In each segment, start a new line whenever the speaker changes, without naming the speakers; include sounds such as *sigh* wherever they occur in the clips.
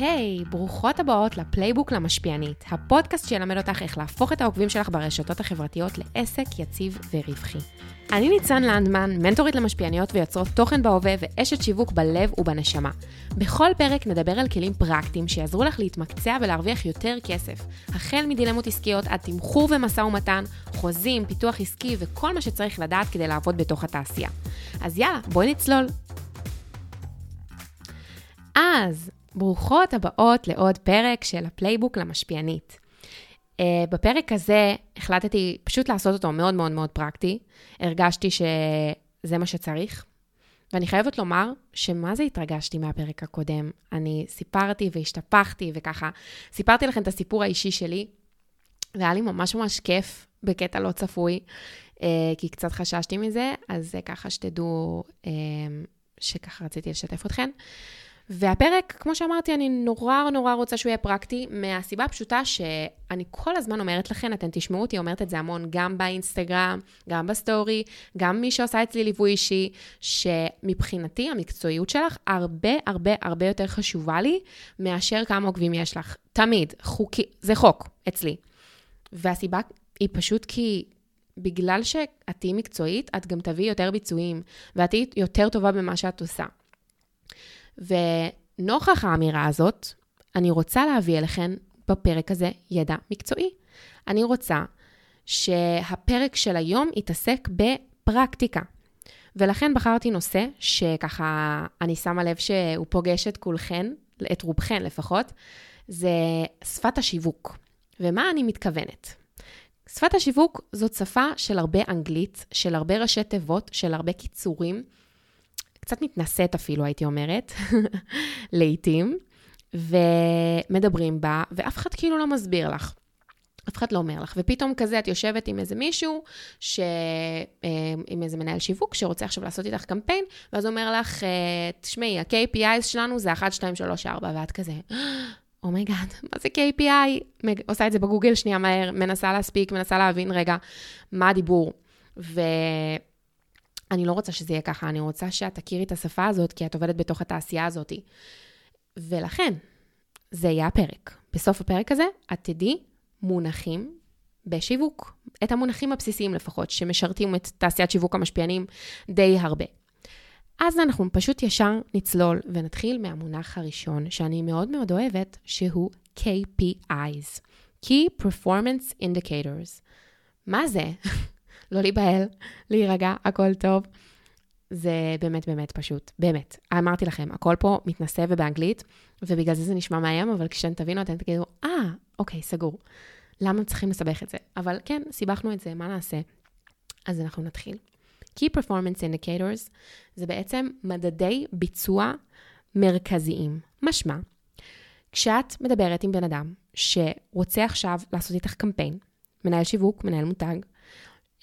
היי, hey, ברוכות הבאות ל playbook למשפיענית, הפודקאסט שילמד אותך איך להפוך את העוקבים שלך ברשתות החברתיות לעסק יציב ורווחי. אני ניצן לנדמן, מנטורית למשפיעניות ויוצרות תוכן בהווה ואשת שיווק בלב ובנשמה. בכל פרק נדבר על כלים פרקטיים שיעזרו לך להתמקצע ולהרוויח יותר כסף, החל מדילמות עסקיות עד תמחור ומשא ומתן, חוזים, פיתוח עסקי וכל מה שצריך לדעת כדי לעבוד בתוך התעשייה. אז יאללה, בואי נצלול. אז, ברוכות הבאות לעוד פרק של ה playbook למשפיענית. Uh, בפרק הזה החלטתי פשוט לעשות אותו מאוד מאוד מאוד פרקטי. הרגשתי שזה מה שצריך. ואני חייבת לומר שמה זה התרגשתי מהפרק הקודם. אני סיפרתי והשתפכתי וככה, סיפרתי לכם את הסיפור האישי שלי, והיה לי ממש ממש כיף בקטע לא צפוי, uh, כי קצת חששתי מזה, אז זה ככה שתדעו uh, שככה רציתי לשתף אתכם. והפרק, כמו שאמרתי, אני נורא נורא רוצה שהוא יהיה פרקטי, מהסיבה הפשוטה שאני כל הזמן אומרת לכם, אתם תשמעו אותי אומרת את זה המון, גם באינסטגרם, גם בסטורי, גם מי שעושה אצלי ליווי אישי, שמבחינתי המקצועיות שלך הרבה הרבה הרבה יותר חשובה לי מאשר כמה עוקבים יש לך. תמיד, חוקי, זה חוק אצלי. והסיבה היא פשוט כי בגלל שאת תהיי מקצועית, את גם תביאי יותר ביצועים, ואת תהיי יותר טובה במה שאת עושה. ונוכח האמירה הזאת, אני רוצה להביא אליכם בפרק הזה ידע מקצועי. אני רוצה שהפרק של היום יתעסק בפרקטיקה. ולכן בחרתי נושא שככה אני שמה לב שהוא פוגש את כולכן, את רובכן לפחות, זה שפת השיווק. ומה אני מתכוונת? שפת השיווק זאת שפה של הרבה אנגלית, של הרבה ראשי תיבות, של הרבה קיצורים, קצת מתנשאת אפילו, הייתי אומרת, *laughs* לעתים, ומדברים בה, ואף אחד כאילו לא מסביר לך. אף אחד לא אומר לך. ופתאום כזה, את יושבת עם איזה מישהו, ש... אה, עם איזה מנהל שיווק, שרוצה עכשיו לעשות איתך קמפיין, ואז אומר לך, אה, תשמעי, ה-KPI שלנו זה 1, 2, 3, 4, ואת כזה, *gasps* oh my god, oh מה זה KPI? עושה את זה בגוגל שנייה מהר, מנסה להספיק, מנסה להבין רגע מה הדיבור. ו... אני לא רוצה שזה יהיה ככה, אני רוצה שאת תכירי את השפה הזאת, כי את עובדת בתוך התעשייה הזאת. ולכן, זה יהיה הפרק. בסוף הפרק הזה, את תדעי מונחים בשיווק. את המונחים הבסיסיים לפחות, שמשרתים את תעשיית שיווק המשפיענים די הרבה. אז אנחנו פשוט ישר נצלול ונתחיל מהמונח הראשון, שאני מאוד מאוד אוהבת, שהוא KPIs, Key Performance Indicators. מה זה? לא להיבהל, להירגע, הכל טוב. זה באמת באמת פשוט, באמת. אמרתי לכם, הכל פה מתנשא ובאנגלית, ובגלל זה זה נשמע מאיים, אבל כשאתם תבינו, אתם תגידו, אה, ah, אוקיי, סגור. למה צריכים לסבך את זה? אבל כן, סיבכנו את זה, מה נעשה? אז אנחנו נתחיל. Key Performance Indicators זה בעצם מדדי ביצוע מרכזיים. משמע, כשאת מדברת עם בן אדם שרוצה עכשיו לעשות איתך קמפיין, מנהל שיווק, מנהל מותג,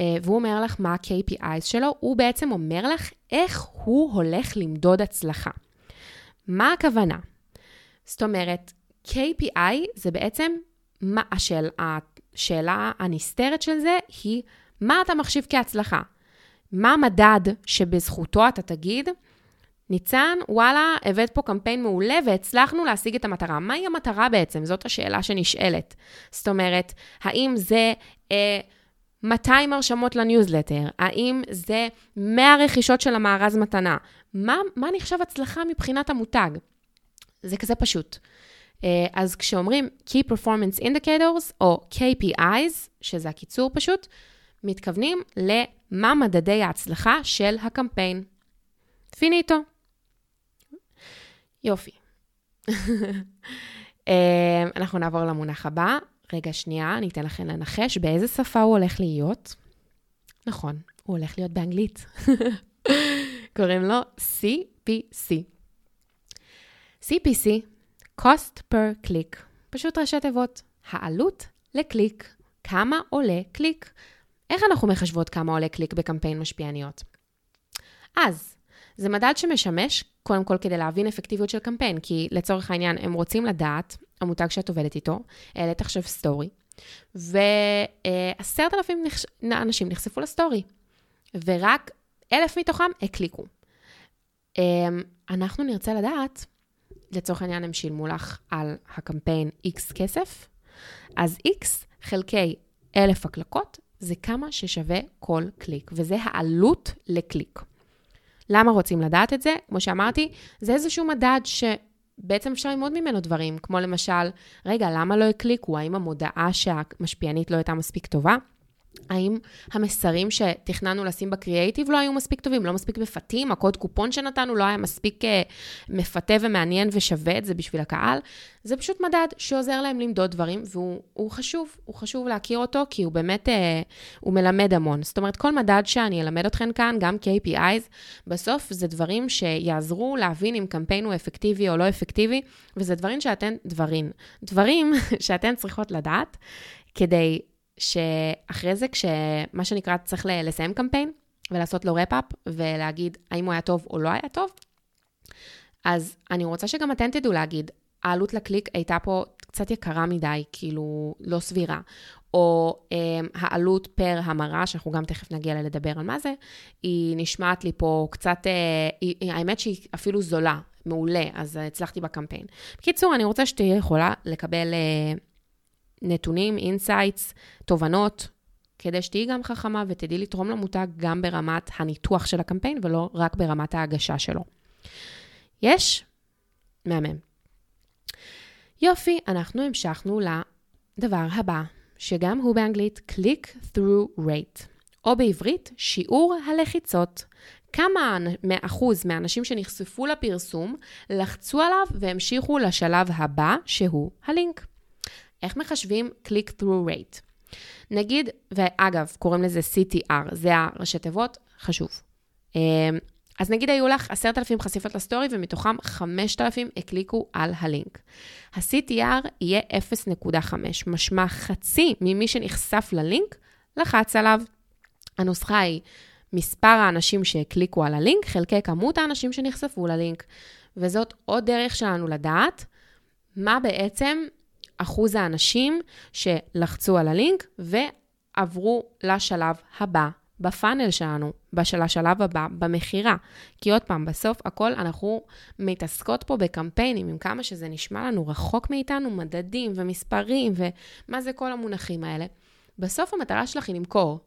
והוא אומר לך מה ה-KPIs שלו, הוא בעצם אומר לך איך הוא הולך למדוד הצלחה. מה הכוונה? זאת אומרת, KPI זה בעצם, מה, השאל, השאלה הנסתרת של זה היא, מה אתה מחשיב כהצלחה? מה המדד שבזכותו אתה תגיד, ניצן, וואלה, הבאת פה קמפיין מעולה והצלחנו להשיג את המטרה. מהי המטרה בעצם? זאת השאלה שנשאלת. זאת אומרת, האם זה... אה, 200 הרשמות לניוזלטר? האם זה 100 רכישות של המארז מתנה? מה, מה נחשב הצלחה מבחינת המותג? זה כזה פשוט. אה, אז כשאומרים Key Performance Indicators או KPIs, שזה הקיצור פשוט, מתכוונים למה מדדי ההצלחה של הקמפיין. פיניטו. יופי. *laughs* אה, אנחנו נעבור למונח הבא, רגע, שנייה, אני אתן לכם לנחש באיזה שפה הוא הולך להיות. נכון, הוא הולך להיות באנגלית. *laughs* קוראים לו CPC. CPC, cost per click, פשוט ראשי תיבות, העלות לקליק, כמה עולה קליק. איך אנחנו מחשבות כמה עולה קליק בקמפיין משפיעניות? אז, זה מדד שמשמש קודם כל כדי להבין אפקטיביות של קמפיין, כי לצורך העניין הם רוצים לדעת, המותג שאת עובדת איתו, העלית עכשיו סטורי, ועשרת אלפים נחש... אנשים נחשפו לסטורי, ורק אלף מתוכם הקליקו. אמ, אנחנו נרצה לדעת לצורך העניין הם שילמו לך על הקמפיין X כסף, אז X חלקי אלף הקלקות זה כמה ששווה כל קליק, וזה העלות לקליק. למה רוצים לדעת את זה? כמו שאמרתי, זה איזשהו מדד שבעצם אפשר ללמוד ממנו דברים, כמו למשל, רגע, למה לא הקליקו? האם המודעה שהמשפיענית לא הייתה מספיק טובה? האם המסרים שתכננו לשים בקריאייטיב לא היו מספיק טובים, לא מספיק מפתים, הקוד קופון שנתנו לא היה מספיק uh, מפתה ומעניין ושווה את זה בשביל הקהל. זה פשוט מדד שעוזר להם למדוד דברים, והוא חשוב, הוא חשוב להכיר אותו, כי הוא באמת, uh, הוא מלמד המון. זאת אומרת, כל מדד שאני אלמד אתכם כאן, גם KPIs, בסוף זה דברים שיעזרו להבין אם קמפיין הוא אפקטיבי או לא אפקטיבי, וזה דברים שאתן, דברים, דברים *laughs* שאתן צריכות לדעת, כדי שאחרי זה, כשמה שנקרא צריך לסיים קמפיין ולעשות לו רפ-אפ ולהגיד האם הוא היה טוב או לא היה טוב, אז אני רוצה שגם אתן תדעו להגיד, העלות לקליק הייתה פה קצת יקרה מדי, כאילו לא סבירה, או אה, העלות פר המרה, שאנחנו גם תכף נגיע לדבר על מה זה, היא נשמעת לי פה קצת, אה, היא, האמת שהיא אפילו זולה, מעולה, אז הצלחתי בקמפיין. בקיצור, אני רוצה שתהיה יכולה לקבל אה, נתונים, insights, תובנות, כדי שתהיי גם חכמה ותדעי לתרום למותג גם ברמת הניתוח של הקמפיין ולא רק ברמת ההגשה שלו. יש? מהמם. יופי, אנחנו המשכנו לדבר הבא, שגם הוא באנגלית click-through rate, או בעברית שיעור הלחיצות. כמה אחוז מהאנשים שנחשפו לפרסום לחצו עליו והמשיכו לשלב הבא, שהוא הלינק. איך מחשבים click-through rate? נגיד, ואגב, קוראים לזה CTR, זה הראשי תיבות, חשוב. אמ, אז נגיד היו לך 10,000 חשיפות לסטורי ומתוכם 5,000 הקליקו על הלינק. ה-CTR יהיה 0.5, משמע חצי ממי שנחשף ללינק לחץ עליו. הנוסחה היא מספר האנשים שהקליקו על הלינק חלקי כמות האנשים שנחשפו ללינק. וזאת עוד דרך שלנו לדעת מה בעצם אחוז האנשים שלחצו על הלינק ועברו לשלב הבא בפאנל שלנו, בשל השלב הבא במכירה. כי עוד פעם, בסוף הכל אנחנו מתעסקות פה בקמפיינים, עם כמה שזה נשמע לנו רחוק מאיתנו, מדדים ומספרים ומה זה כל המונחים האלה. בסוף המטרה שלך היא למכור.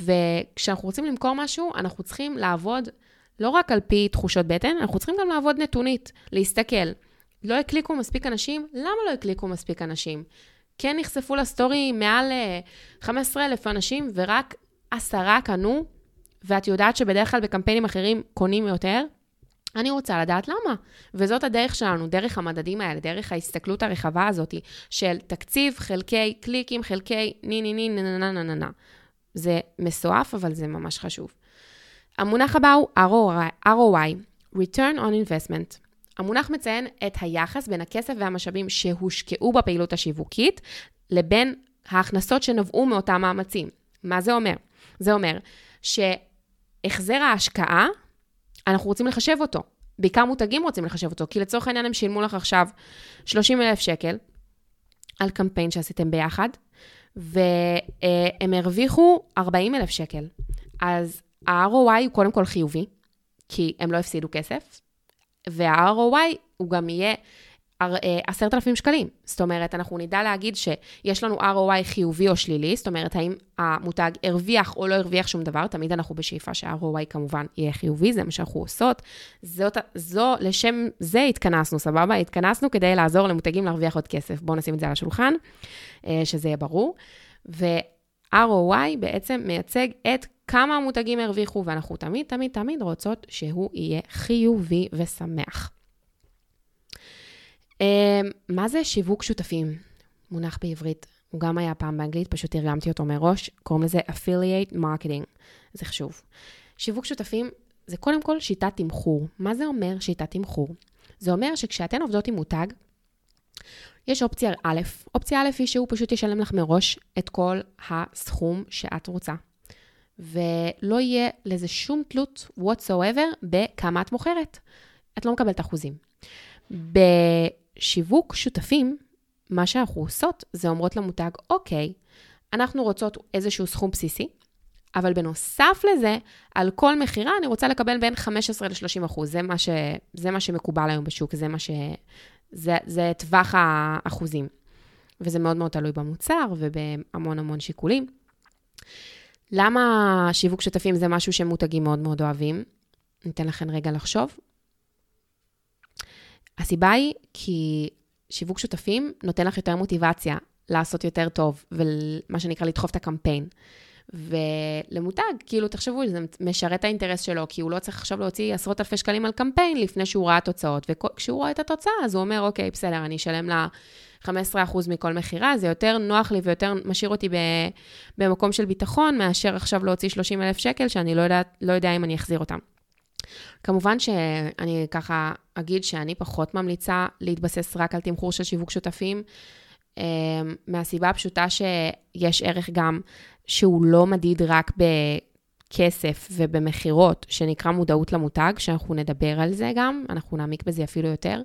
וכשאנחנו רוצים למכור משהו, אנחנו צריכים לעבוד לא רק על פי תחושות בטן, אנחנו צריכים גם לעבוד נתונית, להסתכל. לא הקליקו מספיק אנשים? למה לא הקליקו מספיק אנשים? כן נחשפו לסטורי מעל 15,000 אה, אנשים ורק עשרה קנו, ואת יודעת שבדרך כלל בקמפיינים אחרים קונים יותר? אני רוצה לדעת למה. וזאת הדרך שלנו, דרך המדדים האלה, דרך ההסתכלות הרחבה הזאת של תקציב חלקי קליקים, חלקי ני ני ני נה נה נה נה נה. זה מסועף, אבל זה ממש חשוב. המונח הבא הוא ROI, ROI, Return on Investment. המונח מציין את היחס בין הכסף והמשאבים שהושקעו בפעילות השיווקית לבין ההכנסות שנבעו מאותם מאמצים. מה זה אומר? זה אומר שהחזר ההשקעה, אנחנו רוצים לחשב אותו. בעיקר מותגים רוצים לחשב אותו, כי לצורך העניין הם שילמו לך עכשיו 30 אלף שקל על קמפיין שעשיתם ביחד, והם הרוויחו 40 אלף שקל. אז ה-ROI הוא קודם כל חיובי, כי הם לא הפסידו כסף, וה-ROI הוא גם יהיה אה, עשרת אלפים שקלים. זאת אומרת, אנחנו נדע להגיד שיש לנו ROI חיובי או שלילי, זאת אומרת, האם המותג הרוויח או לא הרוויח שום דבר, תמיד אנחנו בשאיפה שה-ROI כמובן יהיה חיובי, זה מה שאנחנו עושות. זאת, זו, לשם זה התכנסנו, סבבה? התכנסנו כדי לעזור למותגים להרוויח עוד כסף. בואו נשים את זה על השולחן, אה, שזה יהיה ברור. ו-ROI בעצם מייצג את כמה המותגים הרוויחו, ואנחנו תמיד, תמיד, תמיד רוצות שהוא יהיה חיובי ושמח. אמ, מה זה שיווק שותפים? מונח בעברית. הוא גם היה פעם באנגלית, פשוט תרגמתי אותו מראש, קוראים לזה affiliate marketing. זה חשוב. שיווק שותפים זה קודם כל שיטת תמחור. מה זה אומר שיטת תמחור? זה אומר שכשאתן עובדות עם מותג, יש אופציה א', אופציה א' היא שהוא פשוט ישלם לך מראש את כל הסכום שאת רוצה. ולא יהיה לזה שום תלות whatsoever בכמה את מוכרת. את לא מקבלת אחוזים. בשיווק שותפים, מה שאנחנו עושות זה אומרות למותג, אוקיי, אנחנו רוצות איזשהו סכום בסיסי, אבל בנוסף לזה, על כל מכירה אני רוצה לקבל בין 15 ל-30 אחוז. זה, מה ש, זה מה שמקובל היום בשוק, זה מה ש... זה, זה טווח האחוזים. וזה מאוד מאוד תלוי במוצר ובהמון המון שיקולים. למה שיווק שותפים זה משהו שמותגים מאוד מאוד אוהבים? ניתן לכם רגע לחשוב. הסיבה היא כי שיווק שותפים נותן לך יותר מוטיבציה לעשות יותר טוב, ומה שנקרא לדחוף את הקמפיין. ולמותג, כאילו, תחשבו, זה משרת את האינטרס שלו, כי הוא לא צריך עכשיו להוציא עשרות אלפי שקלים על קמפיין לפני שהוא ראה תוצאות. וכשהוא רואה את התוצאה, אז הוא אומר, אוקיי, בסדר, אני אשלם לה 15% מכל מכירה, זה יותר נוח לי ויותר משאיר אותי במקום של ביטחון, מאשר עכשיו להוציא 30 אלף שקל, שאני לא, יודע, לא יודע אם אני אחזיר אותם. כמובן שאני ככה אגיד שאני פחות ממליצה להתבסס רק על תמחור של שיווק שותפים, אמ, מהסיבה הפשוטה שיש ערך גם שהוא לא מדיד רק בכסף ובמכירות, שנקרא מודעות למותג, שאנחנו נדבר על זה גם, אנחנו נעמיק בזה אפילו יותר,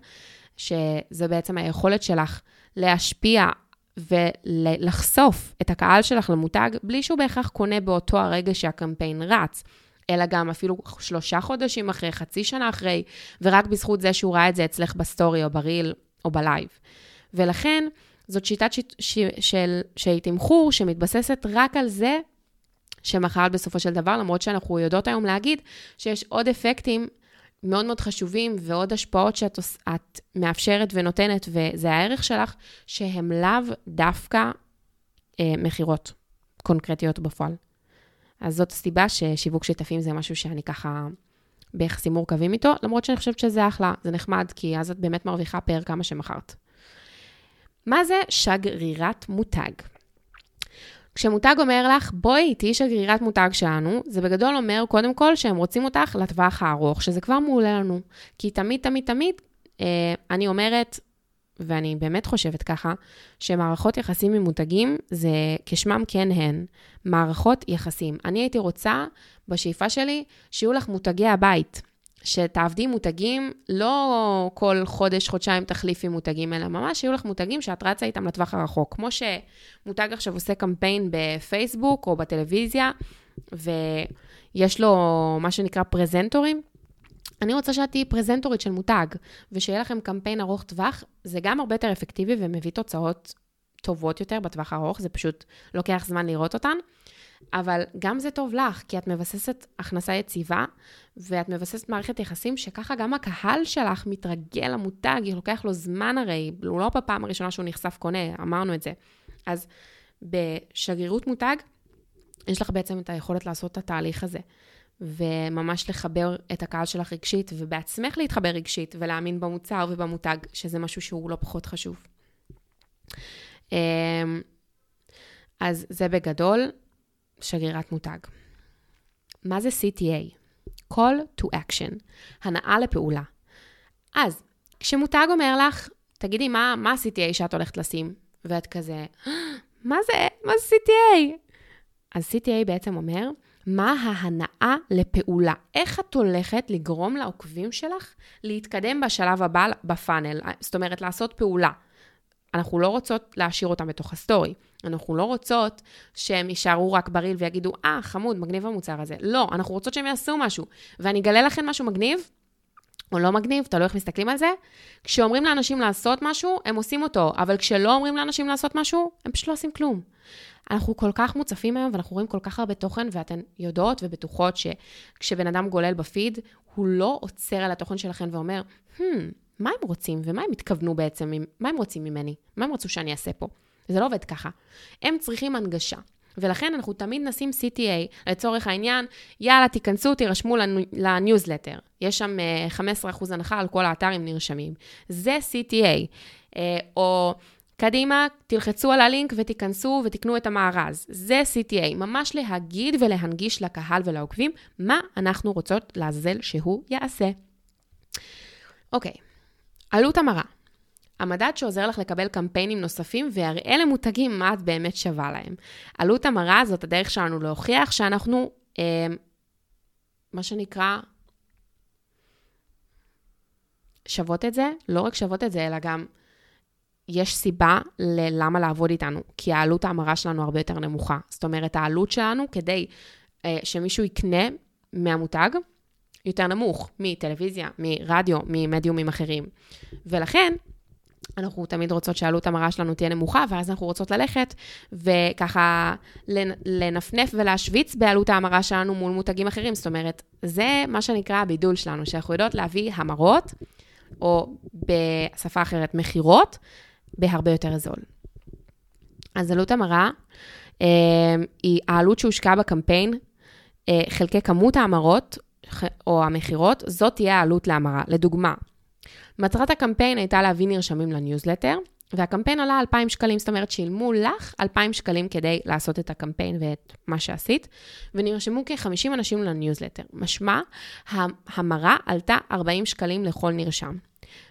שזה בעצם היכולת שלך להשפיע ולחשוף את הקהל שלך למותג, בלי שהוא בהכרח קונה באותו הרגע שהקמפיין רץ. אלא גם אפילו שלושה חודשים אחרי, חצי שנה אחרי, ורק בזכות זה שהוא ראה את זה אצלך בסטורי או בריל או בלייב. ולכן, זאת שיטת ש... ש... של... של תמחור שמתבססת רק על זה שמכרת בסופו של דבר, למרות שאנחנו יודעות היום להגיד שיש עוד אפקטים מאוד מאוד חשובים ועוד השפעות שאת את מאפשרת ונותנת, וזה הערך שלך, שהם לאו דווקא אה, מכירות קונקרטיות בפועל. אז זאת הסיבה ששיווק שותפים זה משהו שאני ככה ביחסים מורכבים איתו, למרות שאני חושבת שזה אחלה, זה נחמד, כי אז את באמת מרוויחה פר כמה שמכרת. מה זה שגרירת מותג? כשמותג אומר לך, בואי, תהיי שגרירת מותג שלנו, זה בגדול אומר, קודם כל, שהם רוצים אותך לטווח הארוך, שזה כבר מעולה לנו. כי תמיד, תמיד, תמיד, אה, אני אומרת, ואני באמת חושבת ככה, שמערכות יחסים עם מותגים זה כשמם כן הן, מערכות יחסים. אני הייתי רוצה, בשאיפה שלי, שיהיו לך מותגי הבית. שתעבדי עם מותגים, לא כל חודש, חודשיים תחליפי מותגים, אלא ממש שיהיו לך מותגים שאת רצה איתם לטווח הרחוק. כמו שמותג עכשיו עושה קמפיין בפייסבוק או בטלוויזיה, ויש לו מה שנקרא פרזנטורים, אני רוצה שאת תהיי פרזנטורית של מותג, ושיהיה לכם קמפיין ארוך טווח, זה גם הרבה יותר אפקטיבי ומביא תוצאות טובות יותר בטווח הארוך, זה פשוט לוקח זמן לראות אותן. אבל גם זה טוב לך, כי את מבססת הכנסה יציבה, ואת מבססת מערכת יחסים שככה גם הקהל שלך מתרגל למותג, לוקח לו זמן הרי, הוא לא בפעם הראשונה שהוא נחשף קונה, אמרנו את זה. אז בשגרירות מותג, יש לך בעצם את היכולת לעשות את התהליך הזה. וממש לחבר את הקהל שלך רגשית, ובעצמך להתחבר רגשית, ולהאמין במוצר ובמותג, שזה משהו שהוא לא פחות חשוב. אמ, אז זה בגדול שגרירת מותג. מה זה CTA? Call to Action, הנאה לפעולה. אז, כשמותג אומר לך, תגידי, מה, מה ה-CTA שאת הולכת לשים? ואת כזה, מה זה? מה זה CTA? אז CTA בעצם אומר, מה ההנעה לפעולה? איך את הולכת לגרום לעוקבים שלך להתקדם בשלב הבא ב funnel? זאת אומרת, לעשות פעולה. אנחנו לא רוצות להשאיר אותם בתוך הסטורי. אנחנו לא רוצות שהם יישארו רק בריל ויגידו, אה, ah, חמוד, מגניב המוצר הזה. לא, אנחנו רוצות שהם יעשו משהו. ואני אגלה לכם משהו מגניב, או לא מגניב, תלוי איך מסתכלים על זה. כשאומרים לאנשים לעשות משהו, הם עושים אותו, אבל כשלא אומרים לאנשים לעשות משהו, הם פשוט לא עושים כלום. אנחנו כל כך מוצפים היום, ואנחנו רואים כל כך הרבה תוכן, ואתן יודעות ובטוחות שכשבן אדם גולל בפיד, הוא לא עוצר על התוכן שלכם ואומר, hmm, מה הם רוצים ומה הם התכוונו בעצם, מה הם רוצים ממני? מה הם רצו שאני אעשה פה? זה לא עובד ככה. הם צריכים הנגשה. ולכן אנחנו תמיד נשים CTA, לצורך העניין, יאללה, תיכנסו, תירשמו לניוזלטר. יש שם 15% אה, הנחה על כל האתר אם נרשמים. זה CTA. אה, או קדימה, תלחצו על הלינק ותיכנסו ותקנו את המארז. זה CTA, ממש להגיד ולהנגיש לקהל ולעוקבים מה אנחנו רוצות לעזאזל שהוא יעשה. אוקיי, עלות המרה. המדד שעוזר לך לקבל קמפיינים נוספים ויראה למותגים מה את באמת שווה להם. עלות המרה זאת הדרך שלנו להוכיח שאנחנו, אה, מה שנקרא, שוות את זה, לא רק שוות את זה, אלא גם יש סיבה ללמה לעבוד איתנו, כי העלות ההמרה שלנו הרבה יותר נמוכה. זאת אומרת, העלות שלנו כדי אה, שמישהו יקנה מהמותג יותר נמוך מטלוויזיה, מרדיו, ממדיומים אחרים. ולכן, אנחנו תמיד רוצות שעלות המרה שלנו תהיה נמוכה, ואז אנחנו רוצות ללכת וככה לנפנף ולהשוויץ בעלות ההמרה שלנו מול מותגים אחרים. זאת אומרת, זה מה שנקרא הבידול שלנו, שאנחנו יודעות להביא המרות, או בשפה אחרת, מכירות, בהרבה יותר זול. אז עלות המרה אה, היא העלות שהושקעה בקמפיין, אה, חלקי כמות ההמרות או המכירות, זאת תהיה העלות להמרה. לדוגמה, מטרת הקמפיין הייתה להביא נרשמים לניוזלטר, והקמפיין עלה 2,000 שקלים, זאת אומרת שילמו לך 2,000 שקלים כדי לעשות את הקמפיין ואת מה שעשית, ונרשמו כ-50 אנשים לניוזלטר. משמע, המרה עלתה 40 שקלים לכל נרשם.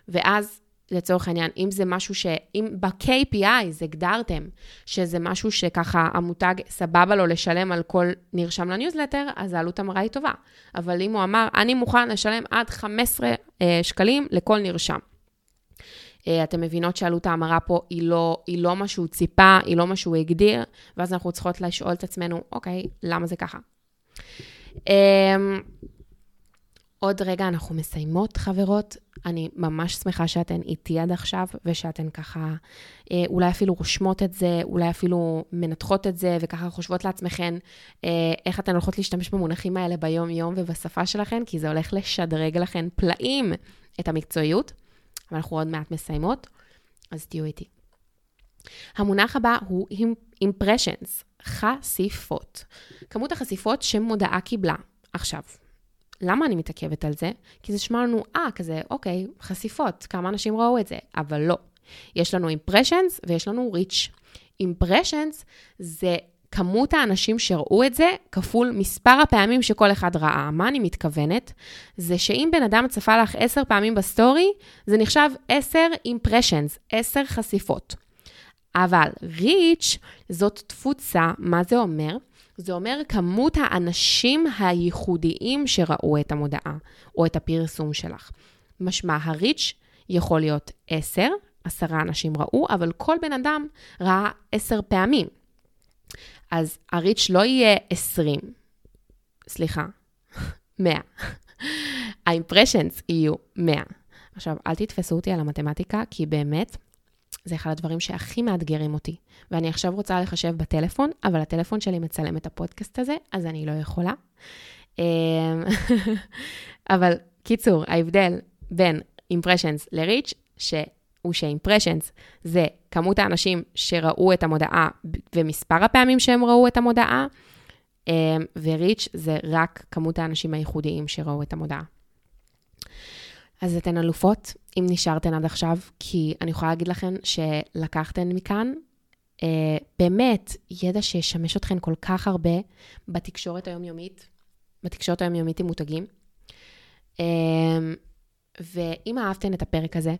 ואז לצורך העניין, אם זה משהו ש... אם ב-KPI הגדרתם שזה משהו שככה המותג סבבה לו לשלם על כל נרשם לניוזלטר, אז העלות המרה היא טובה. אבל אם הוא אמר, אני מוכן לשלם עד 15 אה, שקלים לכל נרשם. אה, אתם מבינות שעלות ההמרה פה היא לא, היא לא מה שהוא ציפה, היא לא מה שהוא הגדיר, ואז אנחנו צריכות לשאול את עצמנו, אוקיי, למה זה ככה? אה, עוד רגע אנחנו מסיימות, חברות. אני ממש שמחה שאתן איתי עד עכשיו, ושאתן ככה אה, אולי אפילו רושמות את זה, אולי אפילו מנתחות את זה, וככה חושבות לעצמכן אה, איך אתן הולכות להשתמש במונחים האלה ביום-יום ובשפה שלכן, כי זה הולך לשדרג לכן פלאים את המקצועיות. ואנחנו עוד מעט מסיימות, אז תהיו איתי. המונח הבא הוא impressions, חשיפות. כמות החשיפות שמודעה קיבלה. עכשיו, למה אני מתעכבת על זה? כי זה שמע לנו, אה, כזה, אוקיי, חשיפות, כמה אנשים ראו את זה, אבל לא. יש לנו impressions ויש לנו reach. impressions זה כמות האנשים שראו את זה כפול מספר הפעמים שכל אחד ראה. מה אני מתכוונת? זה שאם בן אדם צפה לך עשר פעמים בסטורי, זה נחשב עשר impressions, עשר חשיפות. אבל reach זאת תפוצה, מה זה אומר? זה אומר כמות האנשים הייחודיים שראו את המודעה או את הפרסום שלך. משמע, הריץ' יכול להיות עשר, עשרה אנשים ראו, אבל כל בן אדם ראה עשר פעמים. אז הריץ' לא יהיה עשרים, סליחה, *laughs* מאה. האימפרשנס יהיו מאה. עכשיו, אל תתפסו אותי על המתמטיקה, כי באמת, זה אחד הדברים שהכי מאתגרים אותי. ואני עכשיו רוצה לחשב בטלפון, אבל הטלפון שלי מצלם את הפודקאסט הזה, אז אני לא יכולה. אמ, *laughs* אבל קיצור, ההבדל בין impressions ל-reach, הוא ש-impressions זה כמות האנשים שראו את המודעה ומספר הפעמים שהם ראו את המודעה, אמ, ו-reach זה רק כמות האנשים הייחודיים שראו את המודעה. אז אתן אלופות, אם נשארתן עד עכשיו, כי אני יכולה להגיד לכן שלקחתן מכאן אה, באמת ידע שישמש אתכן כל כך הרבה בתקשורת היומיומית, בתקשורת היומיומית עם מותגים. אה, ואם אהבתן את הפרק הזה,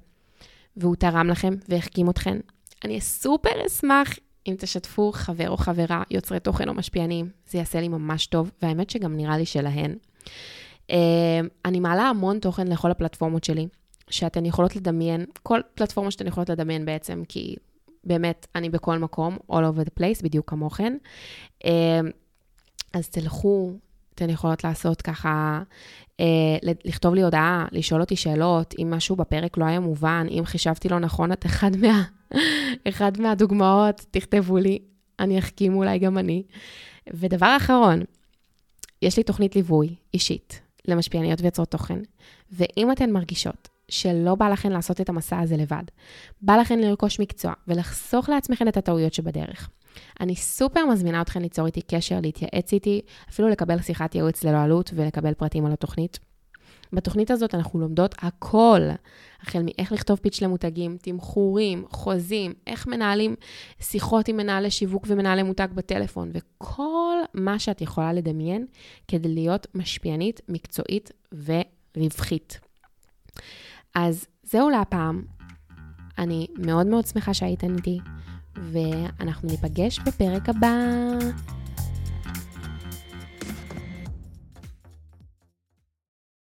והוא תרם לכם והחכים אתכן, אני סופר אשמח אם תשתפו חבר או חברה, יוצרי תוכן או משפיענים, זה יעשה לי ממש טוב, והאמת שגם נראה לי שלהן. אה, אני מעלה המון תוכן לכל הפלטפורמות שלי, שאתן יכולות לדמיין, כל פלטפורמה שאתן יכולות לדמיין בעצם, כי באמת, אני בכל מקום, all over the place, בדיוק כמוכן. אה, אז תלכו, אתן יכולות לעשות ככה, אה, לכתוב לי הודעה, לשאול אותי שאלות, אם משהו בפרק לא היה מובן, אם חישבתי לא נכון את אחד, מה, *laughs* אחד מהדוגמאות, תכתבו לי, אני אחכים אולי גם אני. ודבר אחרון, יש לי תוכנית ליווי אישית למשפיעניות ויוצרות תוכן, ואם אתן מרגישות שלא בא לכן לעשות את המסע הזה לבד. בא לכן לרכוש מקצוע ולחסוך לעצמכן את הטעויות שבדרך. אני סופר מזמינה אתכן ליצור איתי קשר, להתייעץ איתי, אפילו לקבל שיחת ייעוץ ללא עלות ולקבל פרטים על התוכנית. בתוכנית הזאת אנחנו לומדות הכל, החל מאיך לכתוב פיץ' למותגים, תמחורים, חוזים, איך מנהלים שיחות עם מנהלי שיווק ומנהלי מותג בטלפון, וכל מה שאת יכולה לדמיין כדי להיות משפיענית, מקצועית ורווחית. אז זהו להפעם. אני מאוד מאוד שמחה שהייתן איתי, ואנחנו ניפגש בפרק הבא.